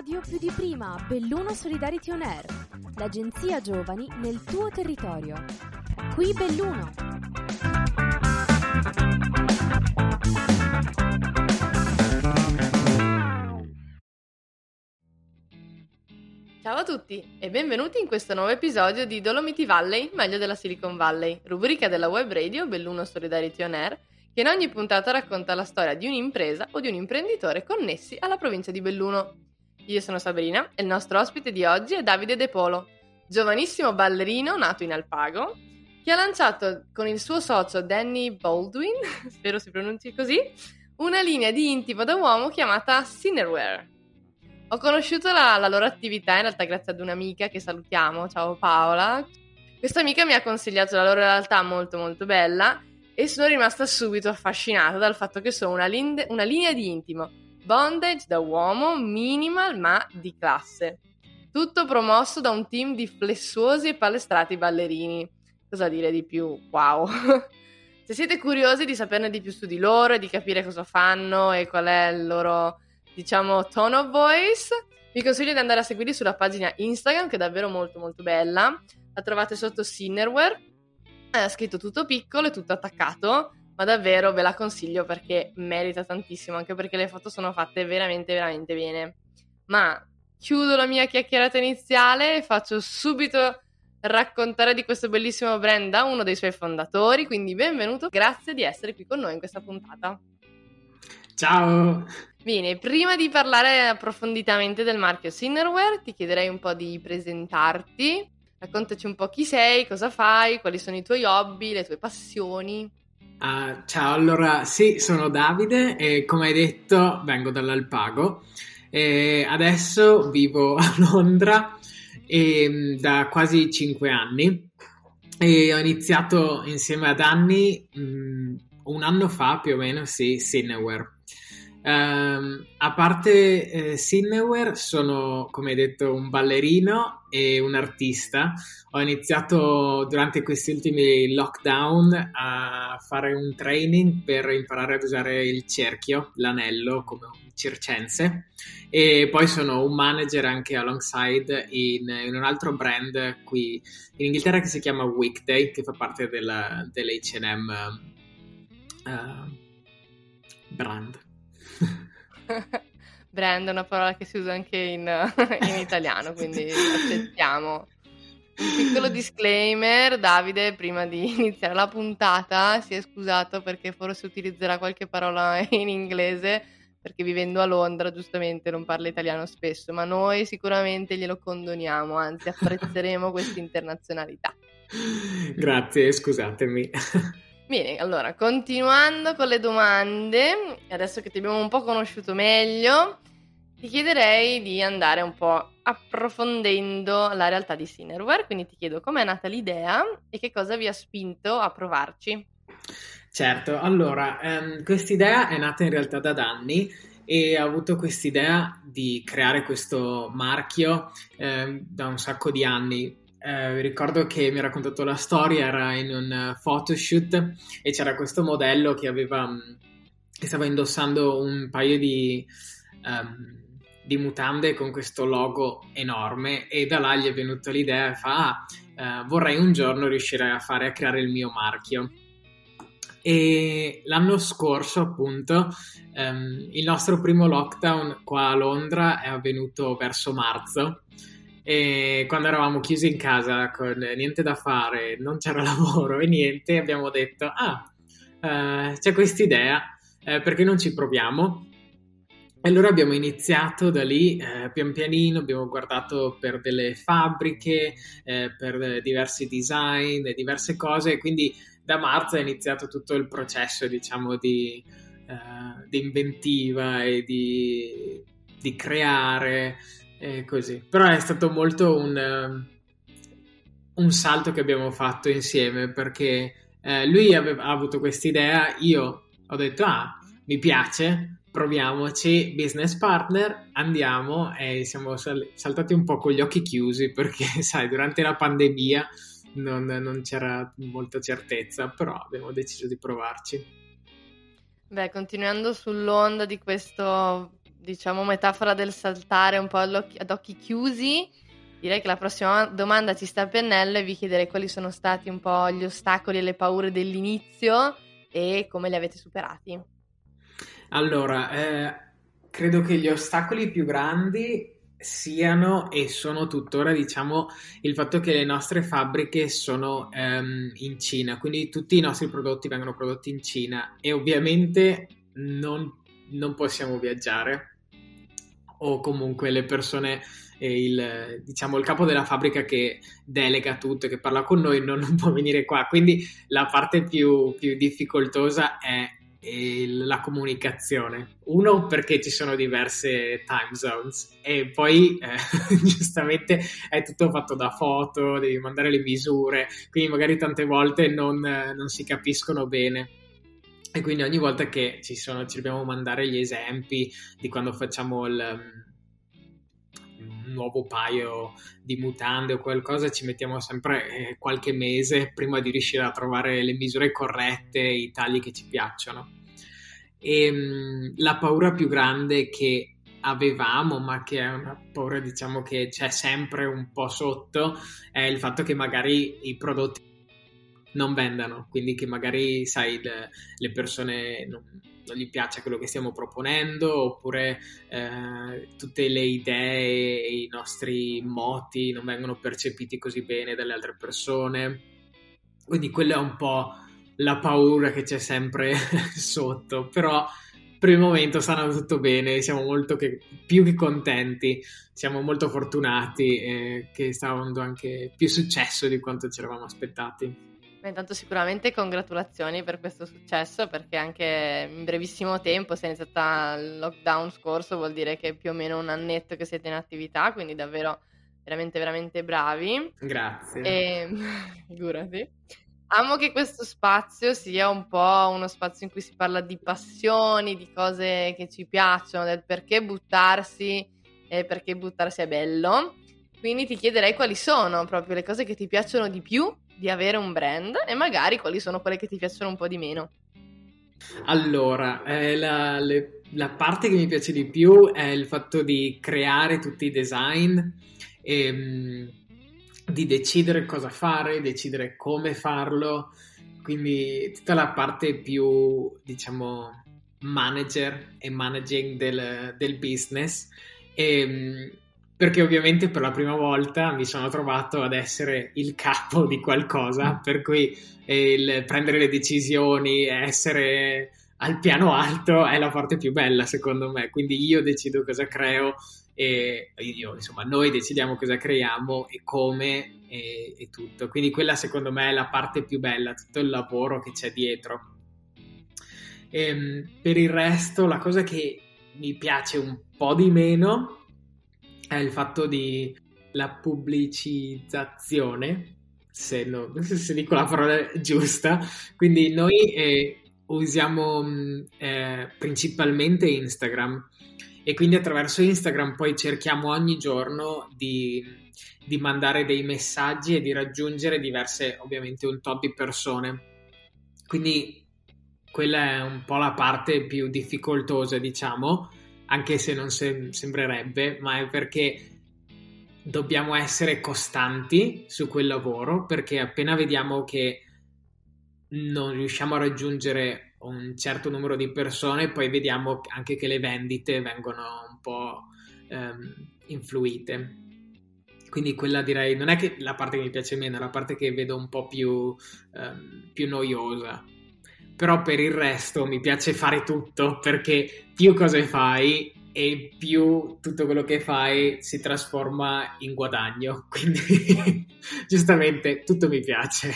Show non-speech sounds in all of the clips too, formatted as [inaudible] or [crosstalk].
radio più di prima, Belluno Solidarity On Air, l'agenzia giovani nel tuo territorio. Qui Belluno. Ciao a tutti e benvenuti in questo nuovo episodio di Dolomiti Valley, meglio della Silicon Valley, rubrica della web radio Belluno Solidarity On Air che in ogni puntata racconta la storia di un'impresa o di un imprenditore connessi alla provincia di Belluno. Io sono Sabrina e il nostro ospite di oggi è Davide De Polo, giovanissimo ballerino nato in Alpago, che ha lanciato con il suo socio Danny Baldwin, [laughs] spero si pronunci così, una linea di intimo da uomo chiamata Sinnerwear. Ho conosciuto la, la loro attività in realtà grazie ad un'amica che salutiamo, ciao Paola. Questa amica mi ha consigliato la loro realtà molto molto bella e sono rimasta subito affascinata dal fatto che sono una, linde- una linea di intimo, bondage da uomo, minimal ma di classe. Tutto promosso da un team di flessuosi e palestrati ballerini. Cosa dire di più? Wow! [laughs] Se siete curiosi di saperne di più su di loro e di capire cosa fanno e qual è il loro, diciamo, tone of voice, vi consiglio di andare a seguirli sulla pagina Instagram che è davvero molto molto bella. La trovate sotto Sinnerware è scritto tutto piccolo e tutto attaccato, ma davvero ve la consiglio perché merita tantissimo, anche perché le foto sono fatte veramente, veramente bene. Ma chiudo la mia chiacchierata iniziale e faccio subito raccontare di questo bellissimo brand da uno dei suoi fondatori, quindi benvenuto, grazie di essere qui con noi in questa puntata. Ciao! Bene, prima di parlare approfonditamente del marchio Sinnerware, ti chiederei un po' di presentarti Raccontaci un po' chi sei, cosa fai, quali sono i tuoi hobby, le tue passioni. Uh, ciao, allora sì, sono Davide e come hai detto vengo dall'Alpago e adesso vivo a [laughs] Londra e, mm, da quasi 5 anni e ho iniziato insieme ad Anni um, un anno fa più o meno, sì, Cineware. Um, a parte eh, Sinnewer, sono come hai detto un ballerino e un artista. Ho iniziato durante questi ultimi lockdown a fare un training per imparare ad usare il cerchio, l'anello come un circense e poi sono un manager anche alongside in, in un altro brand qui in Inghilterra che si chiama Weekday che fa parte della, dell'H&M uh, brand. [laughs] Brand è una parola che si usa anche in, [laughs] in italiano, quindi accettiamo. Un piccolo disclaimer, Davide prima di [laughs] iniziare la puntata si è scusato perché forse utilizzerà qualche parola in inglese perché vivendo a Londra giustamente non parla italiano spesso, ma noi sicuramente glielo condoniamo, anzi apprezzeremo questa internazionalità. Grazie, scusatemi. Bene, allora, continuando con le domande, adesso che ti abbiamo un po' conosciuto meglio, ti chiederei di andare un po' approfondendo la realtà di Sinnerware, quindi ti chiedo com'è nata l'idea e che cosa vi ha spinto a provarci. Certo, allora, um, quest'idea è nata in realtà da Danny e ho avuto quest'idea di creare questo marchio eh, da un sacco di anni eh, ricordo che mi ha raccontato la storia, era in un photoshoot e c'era questo modello che aveva mm, che stava indossando un paio di, um, di mutande con questo logo enorme e da là gli è venuta l'idea e fa ah, uh, vorrei un giorno riuscire a fare a creare il mio marchio. E l'anno scorso appunto um, il nostro primo lockdown qua a Londra è avvenuto verso marzo e quando eravamo chiusi in casa con niente da fare, non c'era [laughs] lavoro e niente, abbiamo detto: Ah, uh, c'è questa idea, eh, perché non ci proviamo? E allora abbiamo iniziato da lì, eh, pian pianino, abbiamo guardato per delle fabbriche, eh, per diversi design, diverse cose, e quindi da marzo è iniziato tutto il processo, diciamo, di, uh, di inventiva e di, di creare e così. Però è stato molto un, um, un salto che abbiamo fatto insieme perché eh, lui aveva, ha avuto questa idea, io ho detto ah, mi piace, proviamoci, business partner, andiamo e siamo sal- saltati un po' con gli occhi chiusi [laughs] perché sai, durante la pandemia non, non c'era molta certezza, però abbiamo deciso di provarci. Beh, continuando sull'onda di questo diciamo, metafora del saltare un po' ad occhi chiusi, direi che la prossima domanda ci sta a pennello e vi chiederei quali sono stati un po' gli ostacoli e le paure dell'inizio e come li avete superati. Allora, eh, credo che gli ostacoli più grandi siano e sono tuttora, diciamo, il fatto che le nostre fabbriche sono um, in Cina, quindi tutti i nostri prodotti vengono prodotti in Cina e ovviamente non, non possiamo viaggiare o comunque le persone il, diciamo, il capo della fabbrica che delega tutto che parla con noi non, non può venire qua. Quindi la parte più, più difficoltosa è la comunicazione. Uno perché ci sono diverse time zones e poi eh, [laughs] giustamente è tutto fatto da foto, devi mandare le misure, quindi magari tante volte non, non si capiscono bene. E quindi ogni volta che ci, sono, ci dobbiamo mandare gli esempi di quando facciamo il, un nuovo paio di mutande o qualcosa, ci mettiamo sempre eh, qualche mese prima di riuscire a trovare le misure corrette, i tagli che ci piacciono. E mh, mm, la paura più grande che avevamo, ma che è una paura diciamo che c'è sempre un po' sotto, è il fatto che magari i prodotti non vendano, quindi che magari, sai, le, le persone non, non, gli piace quello che stiamo proponendo, oppure eh, tutte le idee e i nostri moti non vengono percepiti così bene dalle altre persone. Quindi quella è un po' la paura che c'è sempre [laughs] sotto, però per il momento sta andando tutto bene, siamo molto che, più che contenti, siamo molto fortunati e che sta avendo anche più successo di quanto ci eravamo aspettati. Beh, intanto sicuramente congratulazioni per questo successo perché anche in brevissimo tempo, se è iniziata il lockdown scorso, vuol dire che è più o meno un annetto che siete in attività, quindi davvero veramente veramente bravi. Grazie. E [laughs] figurati. Amo che questo spazio sia un po' uno spazio in cui si parla di passioni, di cose che ci piacciono, del perché buttarsi e perché buttarsi è bello. Quindi ti chiederei quali sono proprio le cose che ti piacciono di più di avere un brand e magari quali sono quelle che ti piacciono un po' di meno. Allora, eh, la, le, la, parte che mi piace di più è il fatto di creare tutti i design e mh, di decidere cosa fare, decidere come farlo, quindi tutta la parte più, diciamo, manager e managing del, del business. E, mh, perché ovviamente per la prima volta mi sono trovato ad essere il capo di qualcosa, mm. per cui il prendere le decisioni, essere al piano alto è la parte più bella secondo me, quindi io decido cosa creo e io, insomma, noi decidiamo cosa creiamo e come e, e tutto, quindi quella secondo me è la parte più bella, tutto il lavoro che c'è dietro. E, ehm, per il resto la cosa che mi piace un po' di meno è il fatto di la pubblicizzazione, se, no, [laughs] se dico la parola giusta, quindi noi eh, usiamo mm, eh, principalmente Instagram. E quindi attraverso Instagram poi cerchiamo ogni giorno di, di mandare dei messaggi e di raggiungere diverse, ovviamente un top di persone. Quindi quella è un po' la parte più difficoltosa, diciamo, anche se non sem- sembrerebbe, ma è perché dobbiamo essere costanti su quel lavoro, perché appena vediamo che non riusciamo a raggiungere un certo numero di persone, poi vediamo anche che le vendite vengono un po' ehm, influite. Quindi quella direi, non è che la parte che mi piace meno, è la parte che vedo un po' più, ehm, più noiosa però per il resto mi piace fare tutto perché più cose fai e più tutto quello che fai si trasforma in guadagno. [laughs] Quindi giustamente tutto mi piace.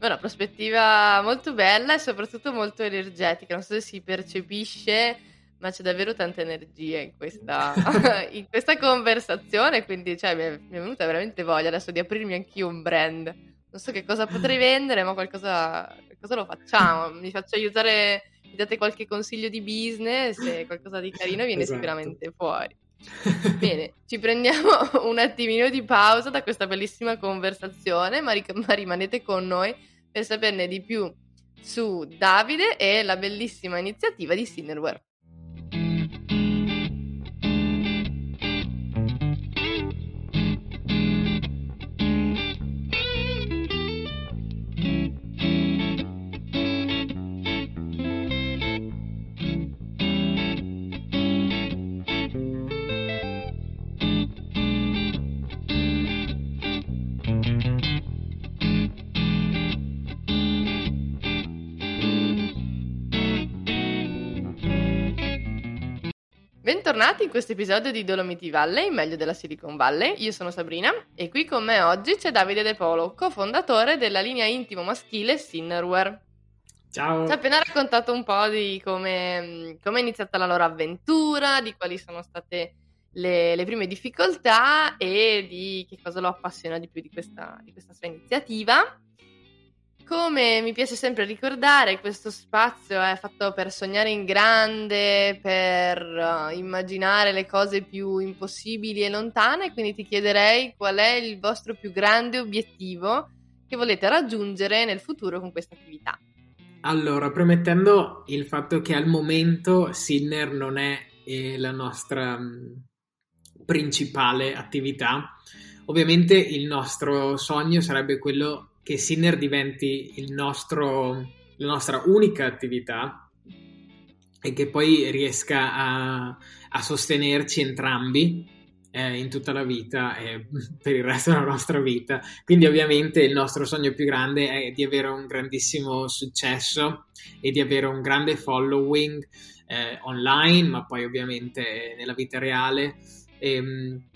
Una prospettiva molto bella e soprattutto molto energetica. Non so se si percepisce, ma c'è davvero tanta energia in questa, [laughs] in questa conversazione. Quindi cioè, mi, è, mi è venuta veramente voglia adesso di aprirmi anch'io un brand non so che cosa potrei vendere, ma qualcosa, qualcosa lo facciamo. Mi faccio aiutare, mi date qualche consiglio di business e qualcosa di carino viene esatto. sicuramente fuori. Bene, ci prendiamo [laughs] un attimino di pausa da questa bellissima conversazione, ma, ric- ma rimanete con noi per saperne di più su Davide e la bellissima iniziativa di Sinnerware. Bentornati in questo episodio di Dolomiti Valley, meglio della Silicon Valley. Io sono Sabrina e qui con me oggi c'è Davide De Polo, cofondatore della linea intimo maschile Sinnerwear. Ciao. Ci ha appena raccontato un po' di come, come, è iniziata la loro avventura, di quali sono state le, le, prime difficoltà e di che cosa lo appassiona di più di questa, di questa sua iniziativa. Come mi piace sempre ricordare, questo spazio è fatto per sognare in grande, per uh, immaginare le cose più impossibili e lontane, quindi ti chiederei qual è il vostro più grande obiettivo che volete raggiungere nel futuro con questa attività. Allora, premettendo il fatto che al momento Sinner non è eh, la nostra mm, principale attività, ovviamente il nostro sogno sarebbe quello che Sinner diventi nostro, la nostra unica attività e che poi riesca a, a sostenerci entrambi eh, in tutta la vita e [laughs] per il resto della nostra vita. Quindi ovviamente il nostro sogno più grande è di avere un grandissimo successo e di avere un grande following eh, online, ma poi ovviamente nella vita reale. E, ehm,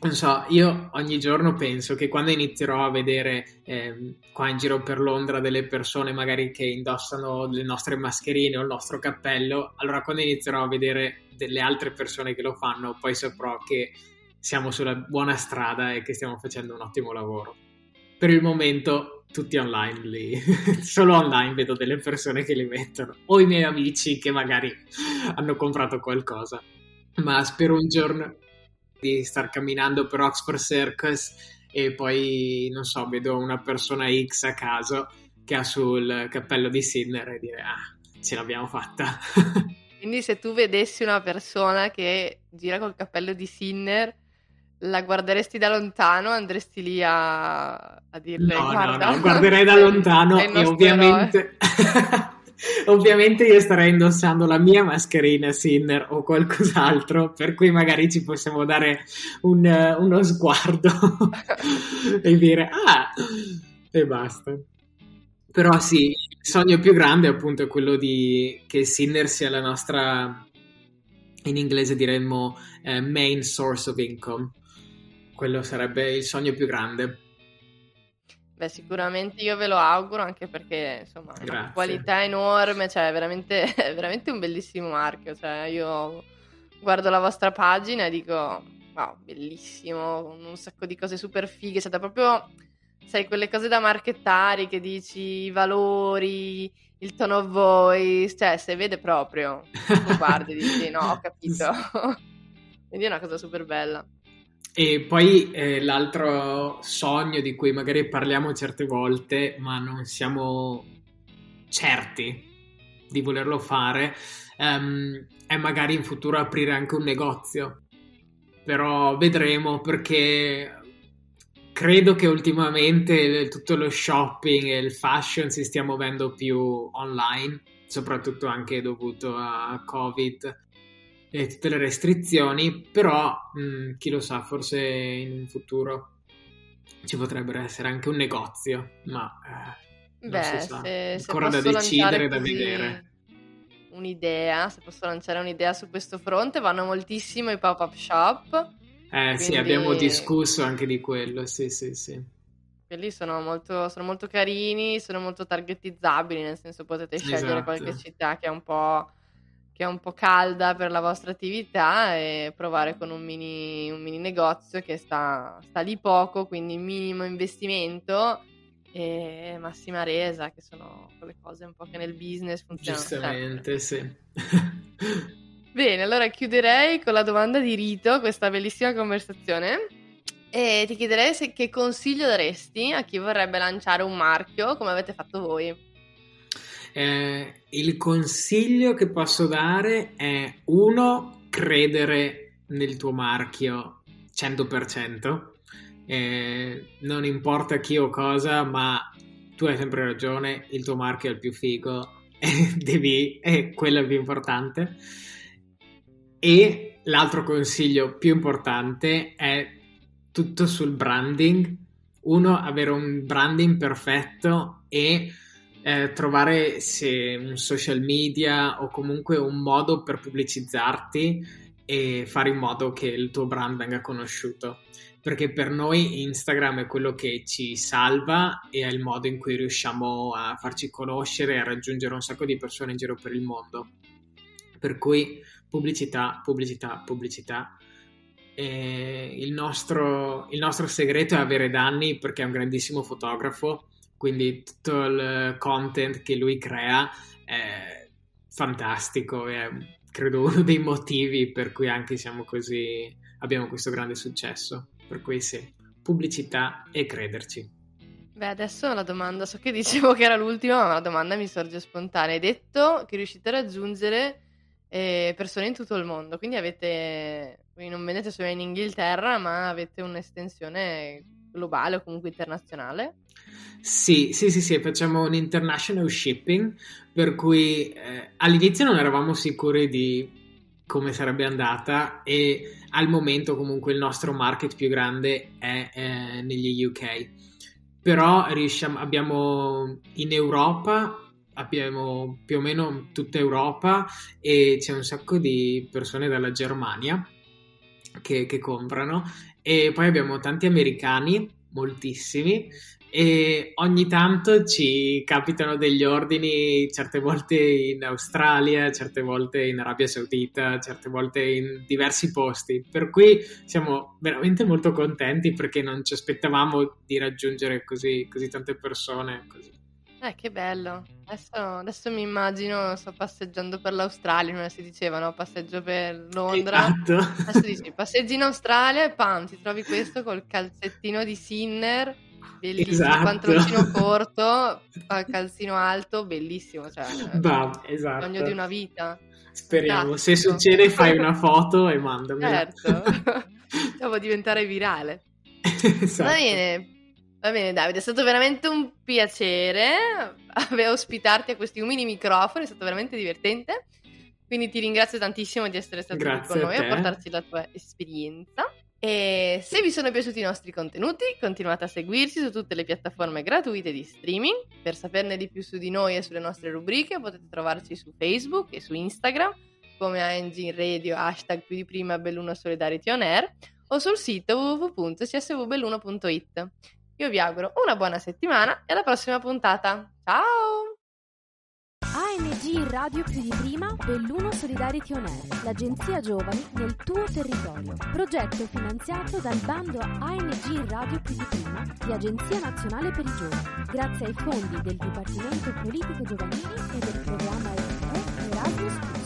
non so, io ogni giorno penso che quando inizierò a vedere eh, qua in giro per Londra delle persone magari che indossano le nostre mascherine o il nostro cappello, allora quando inizierò a vedere delle altre persone che lo fanno, poi saprò che siamo sulla buona strada e che stiamo facendo un ottimo lavoro. Per il momento tutti online lì, [laughs] solo online vedo delle persone che li mettono, o i miei amici che magari [laughs] hanno comprato qualcosa. Ma spero un giorno di star camminando per Oxford Circus e poi, non so, vedo una persona X a caso che ha sul cappello di Sinner e dire, ah, ce l'abbiamo fatta. [laughs] Quindi se tu vedessi una persona che gira col cappello di Sinner, la guarderesti da lontano, andresti lì a, a dirle no, guarda. No, no, guarderei da lontano [laughs] e ovviamente... [laughs] Ovviamente io starei indossando la mia mascherina Sinner o qualcos'altro, per cui magari ci possiamo dare un, uno sguardo [laughs] e dire ah, e basta. Però sì, il sogno più grande appunto è quello di che Sinner sia la nostra, in inglese diremmo eh, main source of income. Quello sarebbe il sogno più grande. Beh, sicuramente io ve lo auguro anche perché insomma è una qualità enorme, cioè è veramente, [laughs] è veramente un bellissimo marchio. Cioè, io guardo la vostra pagina e dico, wow, bellissimo, un sacco di cose super fighe. Cioè, proprio, sai, quelle cose da marchettari che dici i valori, il tone of voice, cioè, se vede proprio, [laughs] tu guardi e dici, no, ho capito. [laughs] Quindi è una cosa super bella. E poi eh, l'altro sogno di cui magari parliamo certe volte, ma non siamo certi di volerlo fare, um, è magari in futuro aprire anche un negozio. Però vedremo perché credo che ultimamente tutto lo shopping e il fashion si stia muovendo più online, soprattutto anche dovuto a Covid e tutte le restrizioni, però mh, mm, chi lo sa, forse in futuro ci potrebbe essere anche un negozio, ma eh, Beh, si sa. Se, ancora da decidere, da vedere. Un'idea, se posso lanciare un'idea su questo fronte, vanno moltissimo i pop-up shop. Eh quindi... sì, abbiamo discusso anche di quello, sì, sì, sì. Quelli sono molto, sono molto carini, sono molto targetizzabili, nel senso potete scegliere esatto. qualche città che è un po' che è un po' calda per la vostra attività e provare con un mini, un mini negozio che sta, sta, lì poco, quindi minimo investimento e massima resa, che sono quelle cose un po' che nel business funzionano. Giustamente, sempre. sì. [laughs] Bene, allora chiuderei con la domanda di Rito, questa bellissima conversazione. E ti chiederei se, che consiglio daresti a chi vorrebbe lanciare un marchio come avete fatto voi. Eh, il consiglio che posso dare è uno, credere nel tuo marchio 100%. Eh, non importa chi o cosa, ma tu hai sempre ragione, il tuo marchio è il più figo, [laughs] devi, è quello più importante. E l'altro consiglio più importante è tutto sul branding. Uno, avere un branding perfetto e eh, trovare se un social media o comunque un modo per pubblicizzarti e fare in modo che il tuo brand venga conosciuto. Perché per noi Instagram è quello che ci salva e è il modo in cui riusciamo a farci conoscere e a raggiungere un sacco di persone in giro per il mondo. Per cui pubblicità, pubblicità, pubblicità. Il nostro, il nostro segreto è avere Danni perché è un grandissimo fotografo, quindi tutto il content che lui crea è fantastico, è credo uno dei motivi per cui anche siamo così, abbiamo questo grande successo. Per cui sì, pubblicità e crederci. Beh, adesso la domanda, so che dicevo che era l'ultima, ma la domanda mi sorge spontanea. Hai detto che riuscite a raggiungere eh, persone in tutto il mondo, quindi avete, quindi non vendete solo in Inghilterra, ma avete un'estensione globale o comunque internazionale? Sì, sì, sì, sì, facciamo un international shipping, per cui eh, all'inizio non eravamo sicuri di come sarebbe andata e al momento comunque il nostro market più grande è eh, negli UK. Però riusciamo, abbiamo in Europa abbiamo più o meno tutta Europa e c'è un sacco di persone dalla Germania che, che comprano e poi abbiamo tanti americani, moltissimi, e ogni tanto ci capitano degli ordini, certe volte in Australia, certe volte in Arabia Saudita, certe volte in diversi posti, per cui siamo veramente molto contenti perché non ci aspettavamo di raggiungere così, così tante persone. Così. Eh, che bello. Adesso, adesso, mi immagino, sto passeggiando per l'Australia, non si diceva, no? Passeggio per Londra. Esatto. Adesso dici, passeggi in Australia e pam, ti trovi questo col calzettino di Sinner, bellissimo, esatto. pantaloncino corto, calzino alto, bellissimo, cioè, bah, esatto. sogno di una vita. Speriamo, Tattico. se succede fai una foto e mandamela. Certo, [laughs] cioè, può diventare virale. esatto. Va bene, Va bene, Davide, è stato veramente un piacere ospitarti a questi umili microfoni, è stato veramente divertente. Quindi ti ringrazio tantissimo di essere stato Grazie qui con noi a, a portarci la tua esperienza. E se vi sono piaciuti i nostri contenuti, continuate a seguirci su tutte le piattaforme gratuite di streaming. Per saperne di più su di noi e sulle nostre rubriche potete trovarci su Facebook e su Instagram come ANG Radio, hashtag più di prima Belluno Solidarity On Air o sul sito www.csvbelluno.it. Io vi auguro una buona settimana e alla prossima puntata. Ciao! ANG Radio più di prima, Belluno Solidarity On Air, l'agenzia giovani nel tuo territorio. Progetto finanziato dal bando ANG Radio più di prima di Agenzia Nazionale per i Giovani, grazie ai fondi del Dipartimento Politico Giovanili e del programma Erasmus.